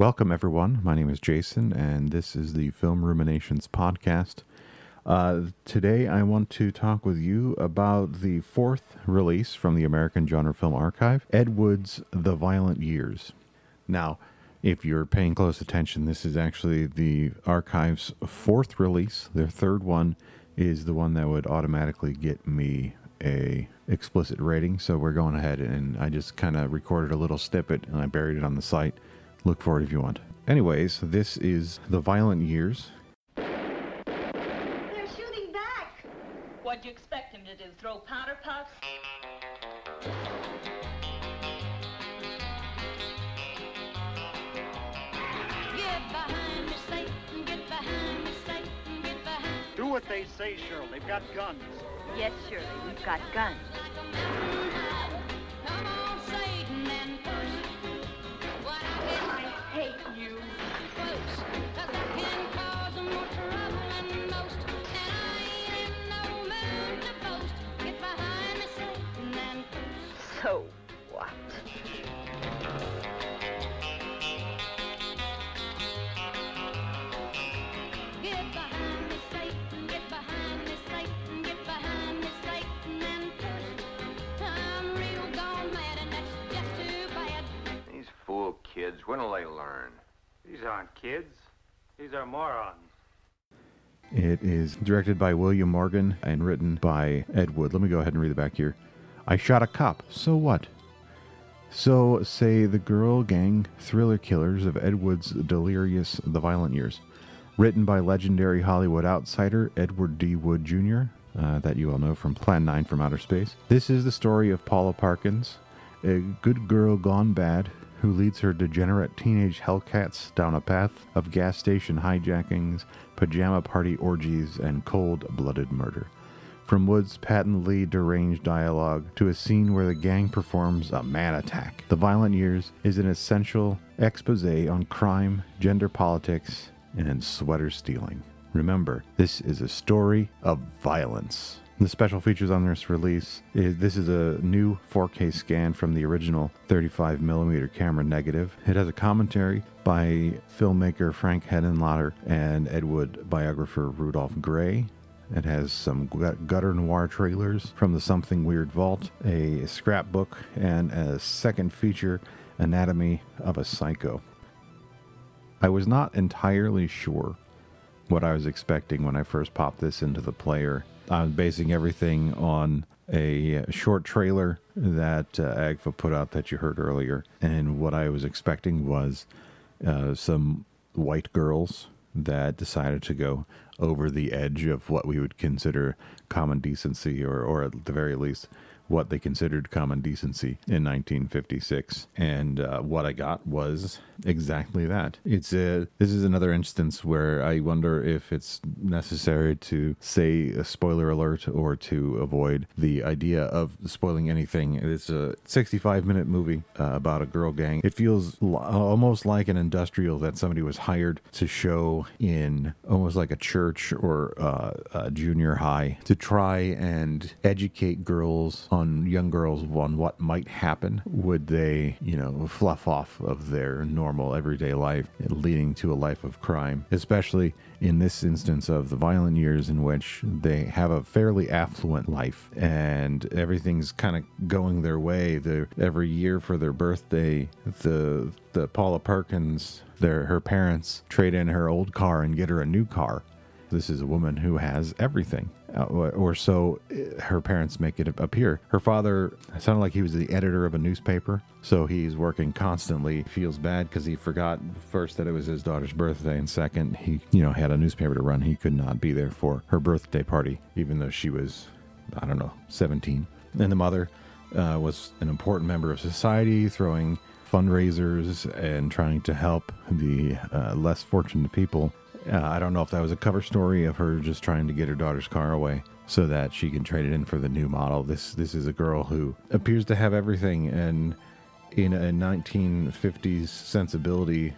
Welcome, everyone. My name is Jason, and this is the Film Ruminations podcast. Uh, today, I want to talk with you about the fourth release from the American Genre Film Archive Ed Wood's The Violent Years. Now, if you're paying close attention, this is actually the archive's fourth release. Their third one is the one that would automatically get me a explicit rating. So we're going ahead and I just kind of recorded a little snippet and I buried it on the site. Look for it if you want. Anyways, this is The Violent Years. They're shooting back. What'd you expect him to do? Throw powder puffs? Get behind me, Satan, get behind me, Satan, get behind Do what they say, Cheryl. They've got guns. Yes, Shirley, we've got guns. Too bad. These fool kids, when'll they learn? These aren't kids. These are morons. It is directed by William Morgan and written by Ed Wood. Let me go ahead and read it back here. I shot a cop. So what? So say the girl gang thriller killers of Ed Wood's delirious The Violent Years. Written by legendary Hollywood outsider Edward D. Wood Jr., uh, that you all know from Plan 9 from Outer Space. This is the story of Paula Parkins, a good girl gone bad who leads her degenerate teenage Hellcats down a path of gas station hijackings, pajama party orgies, and cold blooded murder. From Wood's patently deranged dialogue to a scene where the gang performs a man attack, The Violent Years is an essential expose on crime, gender politics, and sweater stealing. Remember, this is a story of violence. The special features on this release is this is a new 4K scan from the original 35mm camera negative. It has a commentary by filmmaker Frank Henenlotter and Ed Wood biographer Rudolph Grey. It has some gutter noir trailers from the Something Weird Vault, a scrapbook, and a second feature, Anatomy of a Psycho. I was not entirely sure what I was expecting when I first popped this into the player. I was basing everything on a short trailer that uh, AGFA put out that you heard earlier, and what I was expecting was uh, some white girls that decided to go over the edge of what we would consider common decency, or, or at the very least, what they considered common decency in 1956. And uh, what I got was exactly that. It's a this is another instance where I wonder if it's necessary to say a spoiler alert or to avoid the idea of spoiling anything. It's a 65 minute movie uh, about a girl gang. It feels almost like an industrial that somebody was hired to show in almost like a church or uh, a junior high to try and educate girls on young girls on what might happen would they you know fluff off of their normal everyday life leading to a life of crime especially in this instance of the violent years in which they have a fairly affluent life and everything's kind of going their way. Every year for their birthday the the Paula Perkins their her parents trade in her old car and get her a new car this is a woman who has everything, uh, or so uh, her parents make it appear. Her father sounded like he was the editor of a newspaper, so he's working constantly. Feels bad because he forgot first that it was his daughter's birthday, and second, he you know had a newspaper to run. He could not be there for her birthday party, even though she was, I don't know, 17. And the mother uh, was an important member of society, throwing fundraisers and trying to help the uh, less fortunate people. Uh, I don't know if that was a cover story of her just trying to get her daughter's car away so that she can trade it in for the new model. This this is a girl who appears to have everything and in a 1950s sensibility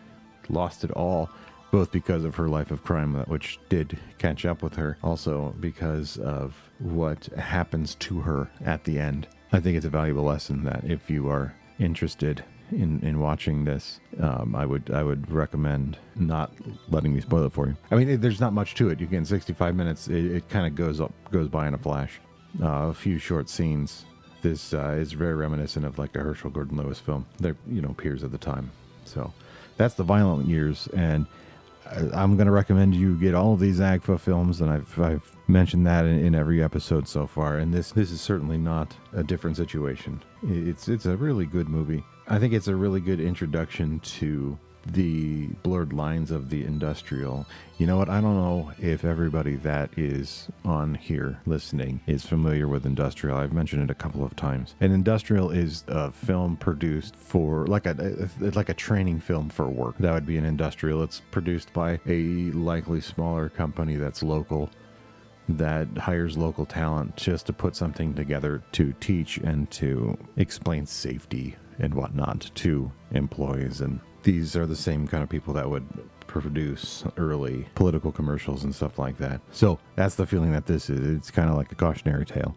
lost it all both because of her life of crime which did catch up with her also because of what happens to her at the end. I think it's a valuable lesson that if you are interested in in watching this, um, I would I would recommend not letting me spoil it for you. I mean, it, there's not much to it. You get 65 minutes. It, it kind of goes up goes by in a flash. Uh, a few short scenes. This uh, is very reminiscent of like a Herschell Gordon Lewis film. They're you know peers at the time. So that's the violent years and. I'm going to recommend you get all of these AGFA films, and I've, I've mentioned that in, in every episode so far. And this this is certainly not a different situation. It's it's a really good movie. I think it's a really good introduction to the blurred lines of the industrial. You know what? I don't know if everybody that is on here listening is familiar with industrial. I've mentioned it a couple of times. And industrial is a film produced for like a, like a training film for work. That would be an industrial. It's produced by a likely smaller company that's local that hires local talent just to put something together to teach and to explain safety and whatnot to employees. And these are the same kind of people that would produce early political commercials and stuff like that. So that's the feeling that this is. It's kind of like a cautionary tale.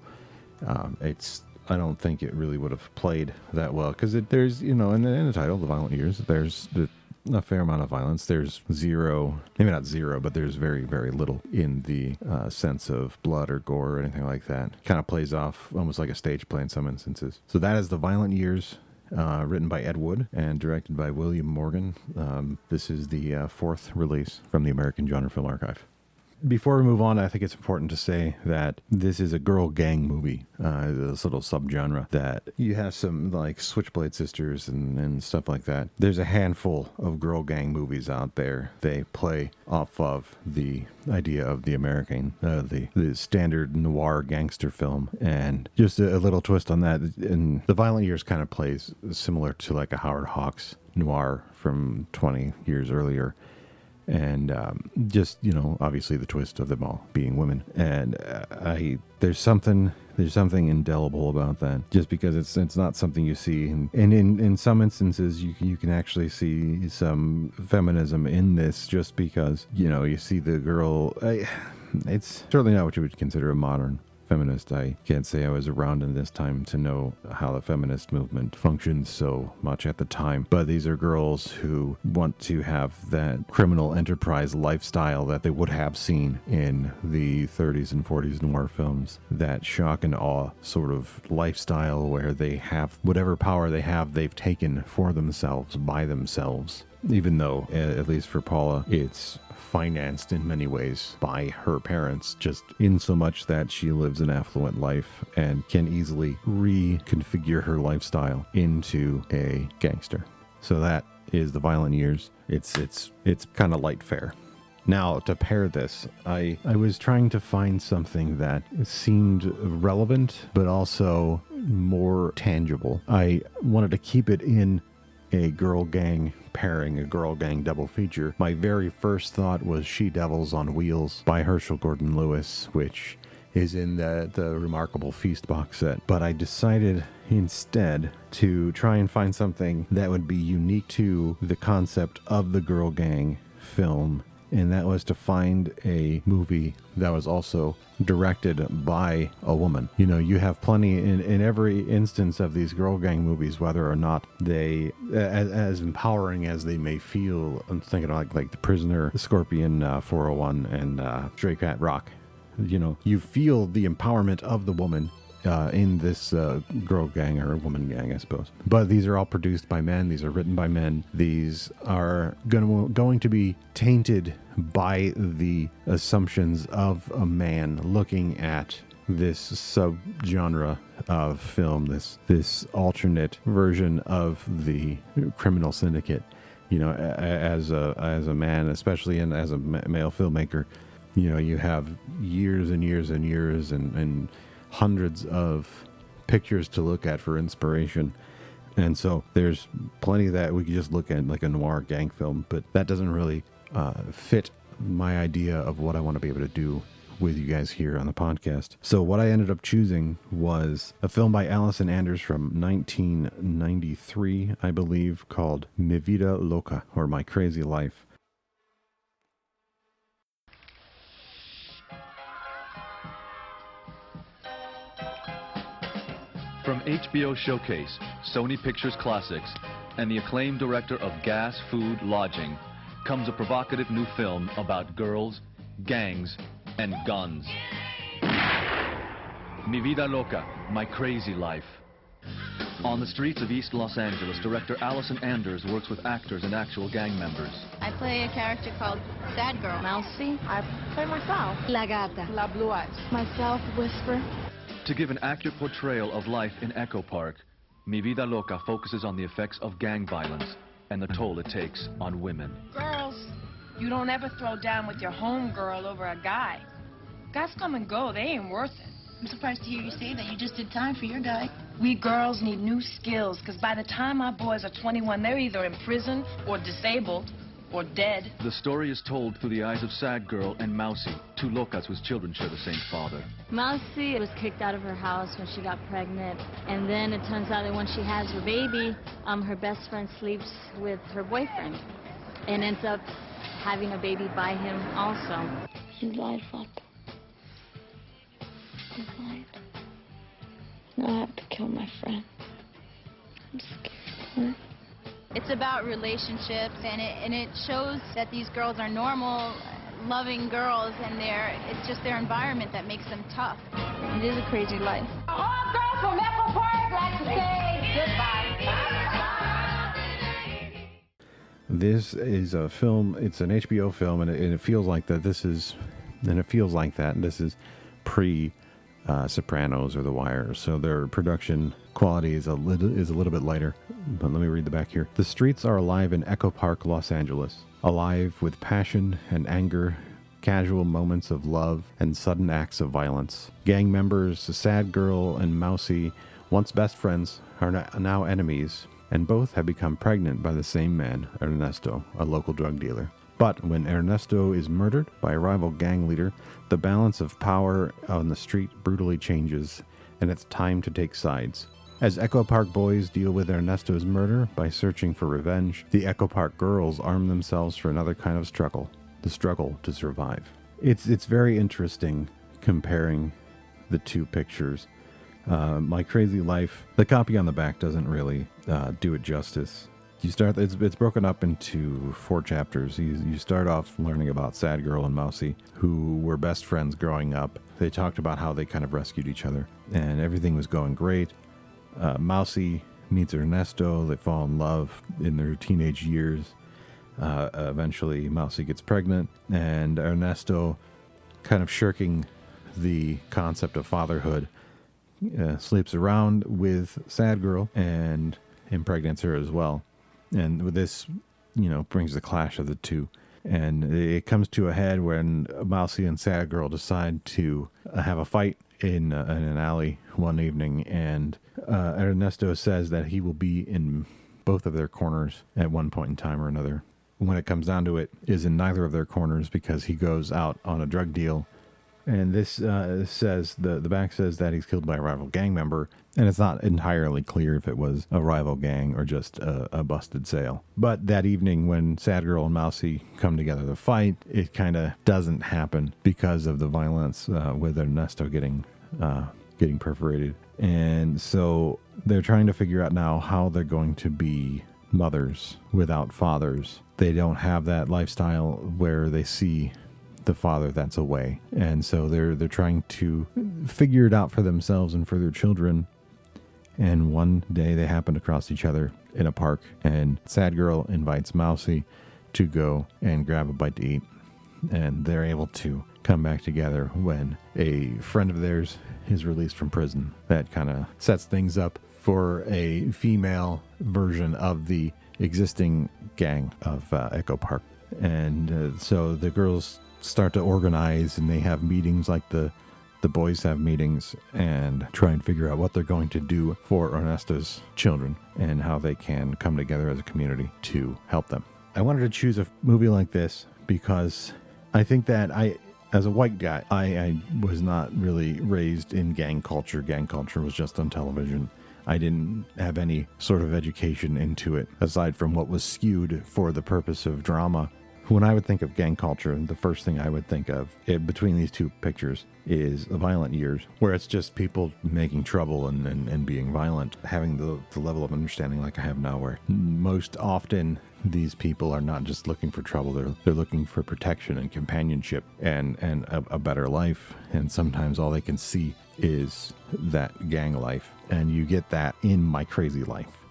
Um, it's I don't think it really would have played that well because there's you know in the, in the title, the violent years. There's the, a fair amount of violence. There's zero, maybe not zero, but there's very very little in the uh, sense of blood or gore or anything like that. Kind of plays off almost like a stage play in some instances. So that is the violent years. Uh, written by Ed Wood and directed by William Morgan. Um, this is the uh, fourth release from the American Genre Film Archive. Before we move on, I think it's important to say that this is a girl gang movie, uh, this little subgenre that you have some like Switchblade Sisters and, and stuff like that. There's a handful of girl gang movies out there. They play off of the idea of the American, uh, the, the standard noir gangster film, and just a, a little twist on that. And the Violent Years kind of plays similar to like a Howard Hawks noir from 20 years earlier and um, just you know obviously the twist of them all being women. And uh, i there's something there's something indelible about that. Just because it's it's not something you see and, and in in some instances you you can actually see some feminism in this just because you know you see the girl I, it's certainly not what you would consider a modern feminist. I can't say I was around in this time to know how the feminist movement functioned so much at the time, but these are girls who want to have that criminal enterprise lifestyle that they would have seen in the 30s and 40s noir films. That shock and awe sort of lifestyle where they have whatever power they have, they've taken for themselves by themselves. Even though, at least for Paula, it's financed in many ways by her parents, just in so much that she lives an affluent life and can easily reconfigure her lifestyle into a gangster. So that is the violent years. It's it's it's kind of light fare. Now to pair this, I I was trying to find something that seemed relevant but also more tangible. I wanted to keep it in a girl gang pairing, a girl gang double feature, my very first thought was She Devils on Wheels by Herschell Gordon Lewis, which is in the, the Remarkable Feast box set. But I decided instead to try and find something that would be unique to the concept of the girl gang film and that was to find a movie that was also directed by a woman. You know, you have plenty in, in every instance of these girl gang movies, whether or not they, as, as empowering as they may feel. I'm thinking like like The Prisoner, Scorpion uh, 401, and uh, Stray Cat Rock. You know, you feel the empowerment of the woman uh, in this uh, girl gang or woman gang, I suppose. But these are all produced by men. These are written by men. These are going going to be tainted by the assumptions of a man looking at this subgenre of film, this this alternate version of the criminal syndicate. You know, as a as a man, especially and as a male filmmaker, you know, you have years and years and years and and hundreds of pictures to look at for inspiration. And so there's plenty that we could just look at like a noir gang film, but that doesn't really uh, fit my idea of what I want to be able to do with you guys here on the podcast. So what I ended up choosing was a film by Allison Anders from 1993, I believe, called Mi Vida Loca or My Crazy Life. From HBO Showcase, Sony Pictures Classics, and the acclaimed director of Gas, Food, Lodging, comes a provocative new film about girls, gangs, and guns. Mi Vida Loca, My Crazy Life. On the streets of East Los Angeles, director Allison Anders works with actors and actual gang members. I play a character called Sad Girl. Mousy. I play myself. La Gata. La Blue Eyes. Myself, Whisper. To give an accurate portrayal of life in Echo Park, Mi Vida Loca focuses on the effects of gang violence and the toll it takes on women. Girls, you don't ever throw down with your homegirl over a guy. Guys come and go, they ain't worth it. I'm surprised to hear you say that. You just did time for your guy. We girls need new skills, because by the time our boys are 21, they're either in prison or disabled or dead. The story is told through the eyes of Sad Girl and Mousy, two locas whose children share the same father. Mousy was kicked out of her house when she got pregnant, and then it turns out that when she has her baby, um, her best friend sleeps with her boyfriend, and ends up having a baby by him also. He lied, Flop. You lied. Now I have to kill my friend. I'm scared for her. It's about relationships, and it and it shows that these girls are normal, loving girls, and they're it's just their environment that makes them tough. It is a crazy life. All girls from Echo Park like to say goodbye. This is a film. It's an HBO film, and it, and it feels like that. This is, and it feels like that. This is pre uh, Sopranos or The Wire, so their production quality is a little is a little bit lighter. But let me read the back here. The streets are alive in Echo Park, Los Angeles, alive with passion and anger. Casual moments of love and sudden acts of violence. Gang members, the sad girl and Mousy, once best friends, are now enemies and both have become pregnant by the same man, Ernesto, a local drug dealer. But when Ernesto is murdered by a rival gang leader, the balance of power on the street brutally changes, and it's time to take sides. As Echo Park boys deal with Ernesto's murder by searching for revenge, the Echo Park girls arm themselves for another kind of struggle the struggle to survive. It's, it's very interesting comparing the two pictures. Uh, My Crazy Life, the copy on the back doesn't really uh, do it justice. You start it's, it's broken up into four chapters. You, you start off learning about Sad Girl and Mousy, who were best friends growing up. They talked about how they kind of rescued each other, and everything was going great. Uh, meets Ernesto. They fall in love in their teenage years. Uh, eventually, Mousy gets pregnant, and Ernesto, kind of shirking the concept of fatherhood, uh, sleeps around with Sad Girl and impregnates her as well. And this, you know, brings the clash of the two. And it comes to a head when Mousy and Sad Girl decide to uh, have a fight in, uh, in an alley one evening. And uh, Ernesto says that he will be in both of their corners at one point in time or another. When it comes down to it, is in neither of their corners because he goes out on a drug deal and this uh, says the the back says that he's killed by a rival gang member, and it's not entirely clear if it was a rival gang or just a, a busted sale. But that evening, when Sad Girl and Mousy come together to fight, it kind of doesn't happen because of the violence uh, with Ernesto getting uh, getting perforated, and so they're trying to figure out now how they're going to be mothers without fathers. They don't have that lifestyle where they see the father that's away. And so they're they're trying to figure it out for themselves and for their children. And one day they happen to cross each other in a park and sad girl invites mousy to go and grab a bite to eat. And they're able to come back together when a friend of theirs is released from prison. That kind of sets things up for a female version of the existing gang of uh, echo park. And uh, so the girls start to organize and they have meetings like the the boys have meetings and try and figure out what they're going to do for Ernesto's children and how they can come together as a community to help them. I wanted to choose a movie like this because I think that I as a white guy, I, I was not really raised in gang culture. Gang culture was just on television. I didn't have any sort of education into it aside from what was skewed for the purpose of drama when I would think of gang culture, the first thing I would think of it, between these two pictures is the violent years, where it's just people making trouble and, and, and being violent, having the, the level of understanding like I have now, where most often these people are not just looking for trouble, they're, they're looking for protection and companionship and, and a, a better life. And sometimes all they can see is that gang life. And you get that in my crazy life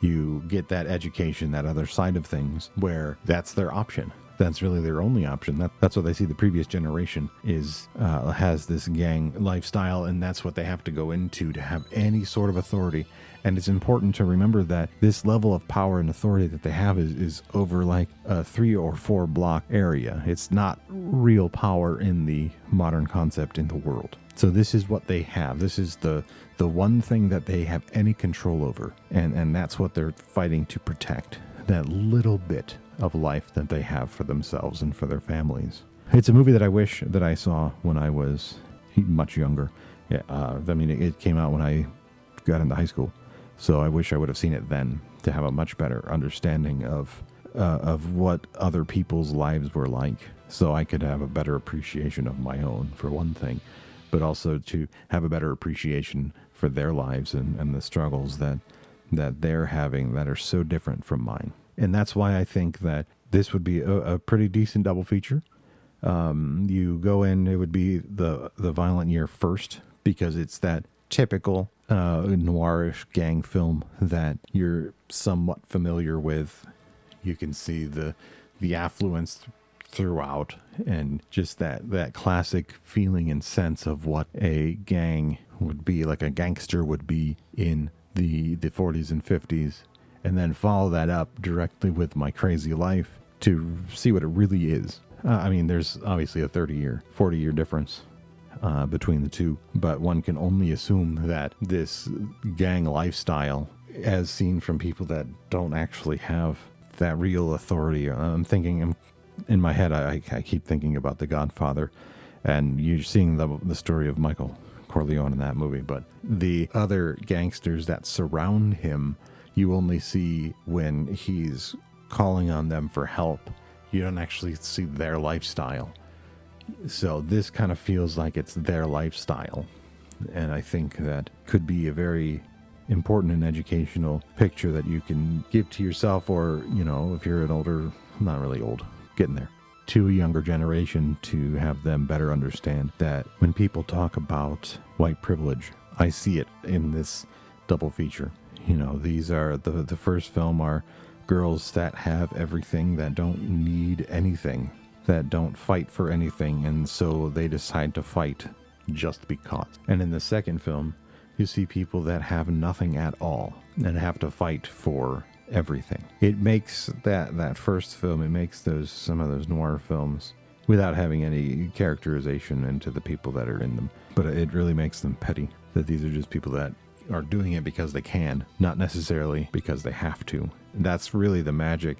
you get that education, that other side of things, where that's their option. That's really their only option. That, that's what they see. The previous generation is uh, has this gang lifestyle, and that's what they have to go into to have any sort of authority. And it's important to remember that this level of power and authority that they have is, is over like a three or four block area. It's not real power in the modern concept in the world. So this is what they have. This is the the one thing that they have any control over, and and that's what they're fighting to protect. That little bit of life that they have for themselves and for their families. It's a movie that I wish that I saw when I was much younger. Uh, I mean, it came out when I got into high school, so I wish I would have seen it then to have a much better understanding of uh, of what other people's lives were like, so I could have a better appreciation of my own, for one thing but also to have a better appreciation for their lives and, and the struggles that that they're having that are so different from mine. And that's why I think that this would be a, a pretty decent double feature. Um, you go in, it would be the the violent year first because it's that typical uh, noirish gang film that you're somewhat familiar with. You can see the the affluence throughout and just that that classic feeling and sense of what a gang would be like a gangster would be in the the 40s and 50s and then follow that up directly with my crazy life to see what it really is. Uh, i mean there's obviously a 30 year 40 year difference uh, between the two but one can only assume that this gang lifestyle as seen from people that don't actually have that real authority i'm thinking i'm in my head, I, I keep thinking about The Godfather, and you're seeing the, the story of Michael Corleone in that movie. But the other gangsters that surround him, you only see when he's calling on them for help. You don't actually see their lifestyle. So this kind of feels like it's their lifestyle. And I think that could be a very important and educational picture that you can give to yourself or, you know, if you're an older, not really old, getting there to a younger generation to have them better understand that when people talk about white privilege, I see it in this double feature. You know, these are the the first film are girls that have everything that don't need anything, that don't fight for anything, and so they decide to fight just because. And in the second film, you see people that have nothing at all and have to fight for everything. It makes that that first film. It makes those some of those noir films without having any characterization into the people that are in them. But it really makes them petty. That these are just people that are doing it because they can, not necessarily because they have to. That's really the magic,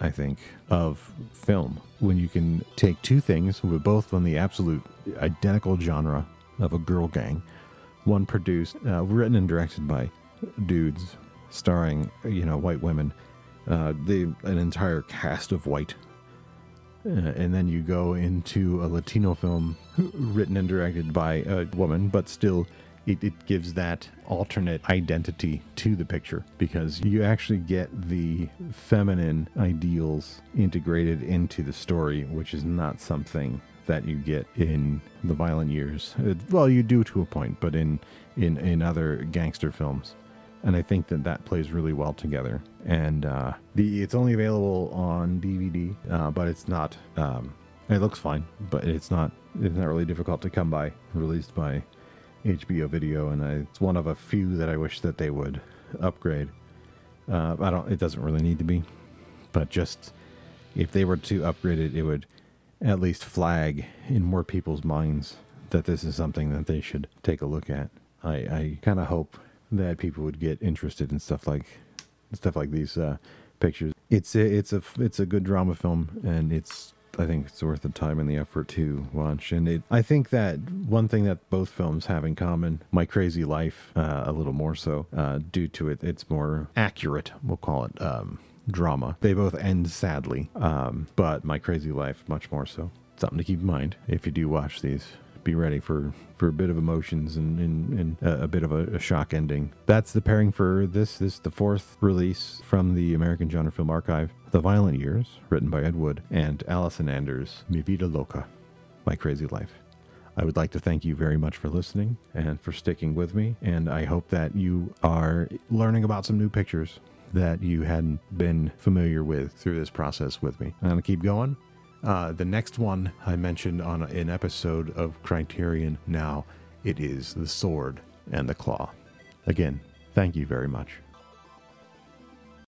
I think, of film. When you can take two things, with both on the absolute identical genre of a girl gang, one produced, uh, written and directed by dudes starring you know white women, uh, the an entire cast of white, uh, and then you go into a Latino film written and directed by a woman, but still. It, it gives that alternate identity to the picture because you actually get the feminine ideals integrated into the story, which is not something that you get in the violent years. Uh, well, you do to a point, but in in in other gangster films and I think that that plays really well together. And uh, the it's only available on DVD, uh, but it's not. Um, it looks fine, but it's not. It's not really difficult to come by. Released by HBO Video, and I, it's one of a few that I wish that they would upgrade. Uh, I don't. It doesn't really need to be, but just if they were to upgrade it, it would at least flag in more people's minds that this is something that they should take a look at. I, I kind of hope that people would get interested in stuff like stuff like these uh, pictures. It's a, it's a it's a good drama film, and it's I think it's worth the time and the effort to watch. And it, I think that one thing that both films have in common, My Crazy Life, uh, a little more so, uh, due to it, it's more accurate. We'll call it. Um, drama. They both end sadly, um, but My Crazy Life much more so. Something to keep in mind if you do watch these. Be ready for, for a bit of emotions and, and, and a, bit of a, a shock ending. That's the pairing for this. This is the fourth release from the American Genre Film Archive. The Violent Years, written by Ed Wood, and Allison Anders, Mi Vida Loca, My Crazy Life. I would like to thank you very much for listening and for sticking with me. And I hope that you are learning about some new pictures that you hadn't been familiar with through this process with me. I'm going to keep going. Uh, the next one I mentioned on an episode of Criterion Now, it is The Sword and the Claw. Again, thank you very much.